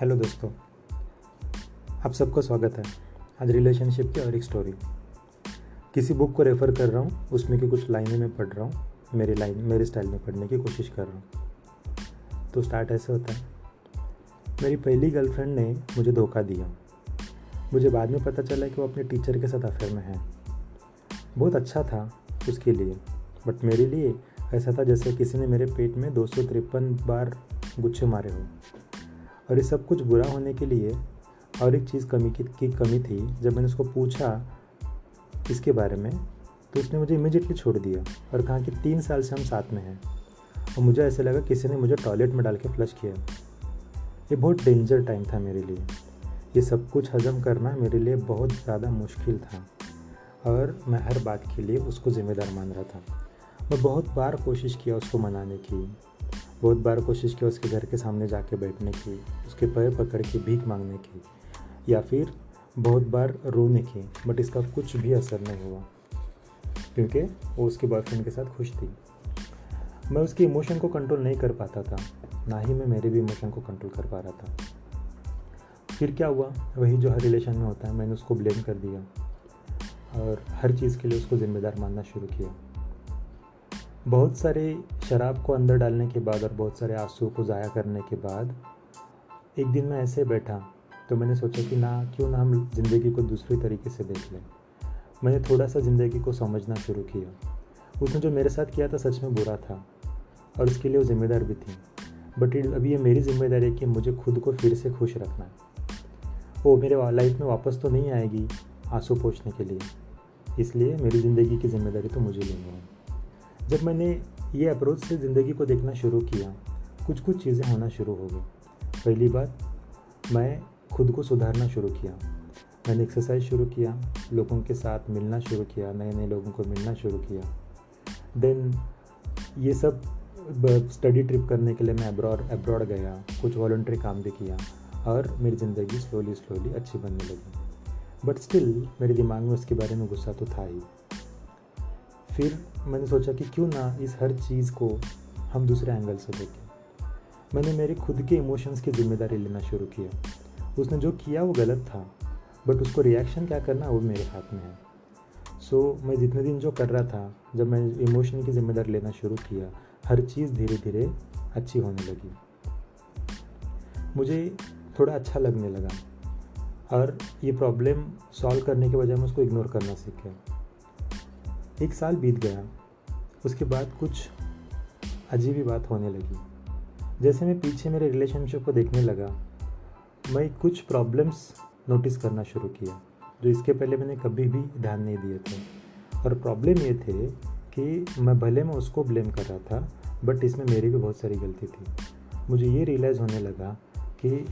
Hello दोस्तों, आप सबका स्वागत है आज रिलेशनशिप की और एक स्टोरी किसी बुक को रेफ़र कर रहा हूँ, उसमें की कुछ लाइनें मैं पढ़ रहा हूँ, मेरी लाइन मेरे स्टाइल में पढ़ने की कोशिश कर रहा हूँ। तो स्टार्ट ऐसे होता है। मेरी पहली गर्लफ्रेंड ने मुझे धोखा दिया। मुझे बाद में पता चला कि वो अपने टीचर के साथ अफेयर में है। बहुत अच्छा था उसके लिए बट मेरे लिए ऐसा था जैसे किसी ने मेरे पेट में दो सौ तिरपन बार गुच्छे मारे हो। और ये सब कुछ बुरा होने के लिए और एक चीज़ कमी की, की कमी थी जब मैंने उसको पूछा इसके बारे में तो उसने मुझे इमीजिएटली छोड़ दिया और कहा कि तीन साल से हम साथ में हैं। और मुझे ऐसे लगा किसी ने मुझे टॉयलेट में डाल के फ्लश किया। ये बहुत डेंजर टाइम था मेरे लिए। ये सब कुछ हजम करना मेरे लिए बहुत ज़्यादा मुश्किल था और मैं हर बात के लिए उसको ज़िम्मेदार मान रहा था। मैं बहुत बार कोशिश किया उसको मनाने की। बहुत बार कोशिश की उसके घर के सामने जाके बैठने की, उसके पैर पकड़ के भीख मांगने की, या फिर बहुत बार रोने की बट इसका कुछ भी असर नहीं हुआ, क्योंकि वो उसके बॉयफ्रेंड के साथ खुश थी। मैं उसके इमोशन को कंट्रोल नहीं कर पाता था, ना ही मैं मेरे भी इमोशन को कंट्रोल कर पा रहा था। फिर क्या हुआ? वही जो हर रिलेशन में होता है, मैंने उसको ब्लेम कर दिया और हर चीज़ के लिए उसको ज़िम्मेदार मानना शुरू किया। बहुत सारे शराब को अंदर डालने के बाद और बहुत सारे आँसू को ज़ाया करने के बाद एक दिन मैं ऐसे बैठा तो मैंने सोचा कि ना, क्यों ना हम ज़िंदगी को दूसरे तरीके से देख लें। मैंने थोड़ा सा ज़िंदगी को समझना शुरू किया। उसने जो मेरे साथ किया था सच में बुरा था और उसके लिए वो ज़िम्मेदार भी थी। बट अभी ये मेरी ज़िम्मेदारी है कि मुझे खुद को फिर से खुश रखना है। वो मेरे लाइफ में वापस तो नहीं आएगी आँसू पोछने के लिए। इसलिए मेरी ज़िंदगी की ज़िम्मेदारी तो मुझे लेनी है। जब मैंने ये अप्रोच से ज़िंदगी को देखना शुरू किया कुछ कुछ चीज़ें होना शुरू हो गई। पहली बात, मैं खुद को सुधारना शुरू किया। मैंने एक्सरसाइज शुरू किया, लोगों के साथ मिलना शुरू किया नए नए लोगों को मिलना शुरू किया। देन ये सब स्टडी ट्रिप करने के लिए मैं अब्रॉड अब्रॉड गया, कुछ वॉल्ट्री काम भी किया और मेरी ज़िंदगी स्लोली स्लोली अच्छी बनने लगी। बट स्टिल मेरे दिमाग में उसके बारे में गुस्सा तो था ही। फिर मैंने सोचा कि क्यों ना इस हर चीज़ को हम दूसरे एंगल से देखें। मैंने मेरे खुद के इमोशंस की ज़िम्मेदारी लेना शुरू किया। उसने जो किया वो गलत था बट उसको रिएक्शन क्या करना वो मेरे हाथ में है। सो so, मैं जितने दिन जो कर रहा था जब मैं इमोशन की ज़िम्मेदारी लेना शुरू किया हर चीज़ धीरे धीरे अच्छी होने लगी। मुझे थोड़ा अच्छा लगने लगा और ये प्रॉब्लम सॉल्व करने के बजाय मैं उसको इग्नोर करना सीख। एक साल बीत गया। उसके बाद कुछ अजीब ही बात होने लगी। जैसे मैं पीछे मेरे रिलेशनशिप को देखने लगा, मैं कुछ प्रॉब्लम्स नोटिस करना शुरू किया, जो इसके पहले मैंने कभी भी ध्यान नहीं दिए थे। और प्रॉब्लम ये थे कि मैं भले मैं उसको ब्लेम कर रहा था बट इसमें मेरी भी बहुत सारी गलती थी। मुझे ये रियलाइज़ होने लगा कि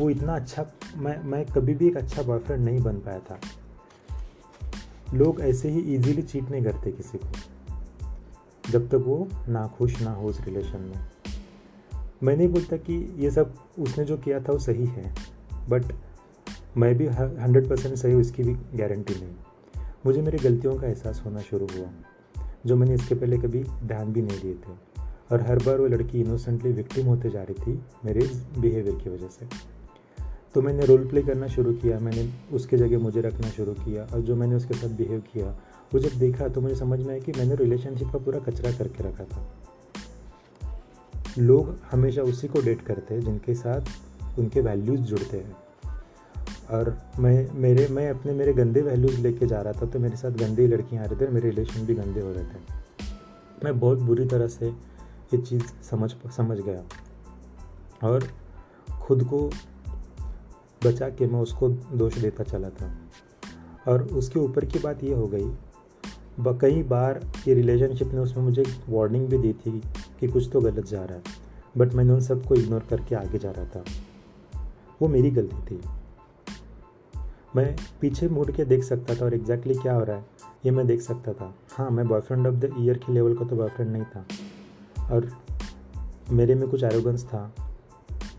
वो इतना अच्छा मैं मैं कभी भी एक अच्छा बॉयफ्रेंड नहीं बन पाया था। लोग ऐसे ही इजीली चीट नहीं करते किसी को, जब तक वो ना खुश ना हो उस रिलेशन में। मैं नहीं बोलता कि ये सब उसने जो किया था वो सही है बट मैं भी हंड्रेड परसेंट सही उसकी भी गारंटी नहीं। मुझे मेरी गलतियों का एहसास होना शुरू हुआ, जो मैंने इसके पहले कभी ध्यान भी नहीं दिए थे। और हर बार वो लड़की इनोसेंटली विक्टिम होते जा रही थी मेरे बिहेवियर की वजह से। तो मैंने रोल प्ले करना शुरू किया, मैंने उसके जगह मुझे रखना शुरू किया और जो मैंने उसके साथ बिहेव किया, वो जब देखा तो मुझे समझ में आया कि मैंने रिलेशनशिप का पूरा कचरा करके रखा था। लोग हमेशा उसी को डेट करते हैं जिनके साथ उनके वैल्यूज़ जुड़ते हैं। और मैं, मेरे, मैं अपने, मेरे गंदे वैल्यूज़ लेके जा रहा था तो मेरे साथ गंदी लड़कियाँ आ रहे थे मेरे रिलेशन भी गंदे हो रहे थे। मैं बहुत बुरी तरह से ये चीज़ समझ समझ गया। और ख़ुद को बचा के मैं उसको दोष देता चला था। और उसके ऊपर की बात ये हो गई कई बार ये रिलेशनशिप ने उसमें मुझे वार्निंग भी दी थी कि कुछ तो गलत जा रहा है बट मैंने उन सबको इग्नोर करके आगे जा रहा था। वो मेरी गलती थी। मैं पीछे मुड़ के देख सकता था और एग्जैक्टली क्या हो रहा है, ये मैं देख सकता था। हाँ मैं बॉयफ्रेंड ऑफ़ द ईयर के लेवल का तो बॉयफ्रेंड नहीं था। और मेरे में कुछ एरोगेंस था,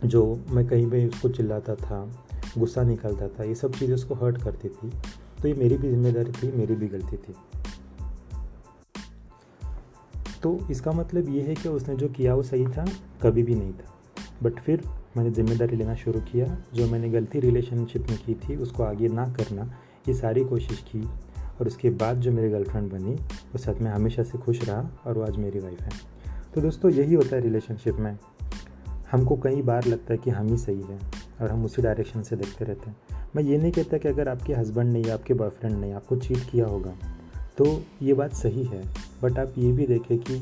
जो मैं कहीं पे उसको चिल्लाता था। गुस्सा निकलता था, ये सब चीज़ें उसको हर्ट करती थी। तो ये मेरी भी ज़िम्मेदारी थी, मेरी भी गलती थी। तो इसका मतलब ये है कि उसने जो किया वो सही था, कभी भी नहीं था। बट फिर मैंने ज़िम्मेदारी लेना शुरू किया, जो मैंने गलती रिलेशनशिप में की थी, उसको आगे ना करना, ये सारी कोशिश की। और उसके बाद जो मेरी गर्लफ्रेंड बनी उस साथ में हमेशा से खुश रहा और वो आज मेरी वाइफ है। तो दोस्तों, यही होता है रिलेशनशिप में। हमको कई बार लगता है कि हम ही सही हैं। और हम उसी डायरेक्शन से देखते रहते हैं। मैं ये नहीं कहता कि अगर आपके हस्बैंड ने या आपके बॉयफ्रेंड ने आपको चीट किया होगा तो ये बात सही है। बट आप ये भी देखें कि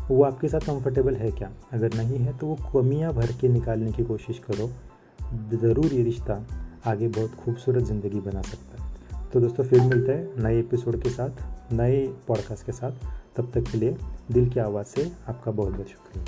वो आपके साथ कंफर्टेबल है क्या? अगर नहीं है तो वो कमियाँ भर के निकालने की कोशिश करो। ज़रूर ये रिश्ता आगे बहुत खूबसूरत ज़िंदगी बना सकता है। तो दोस्तों, फिर मिलते हैं नए एपिसोड के साथ, नए पॉडकास्ट के साथ। तब तक के लिए दिल की आवाज़ से आपका बहुत बहुत शुक्रिया।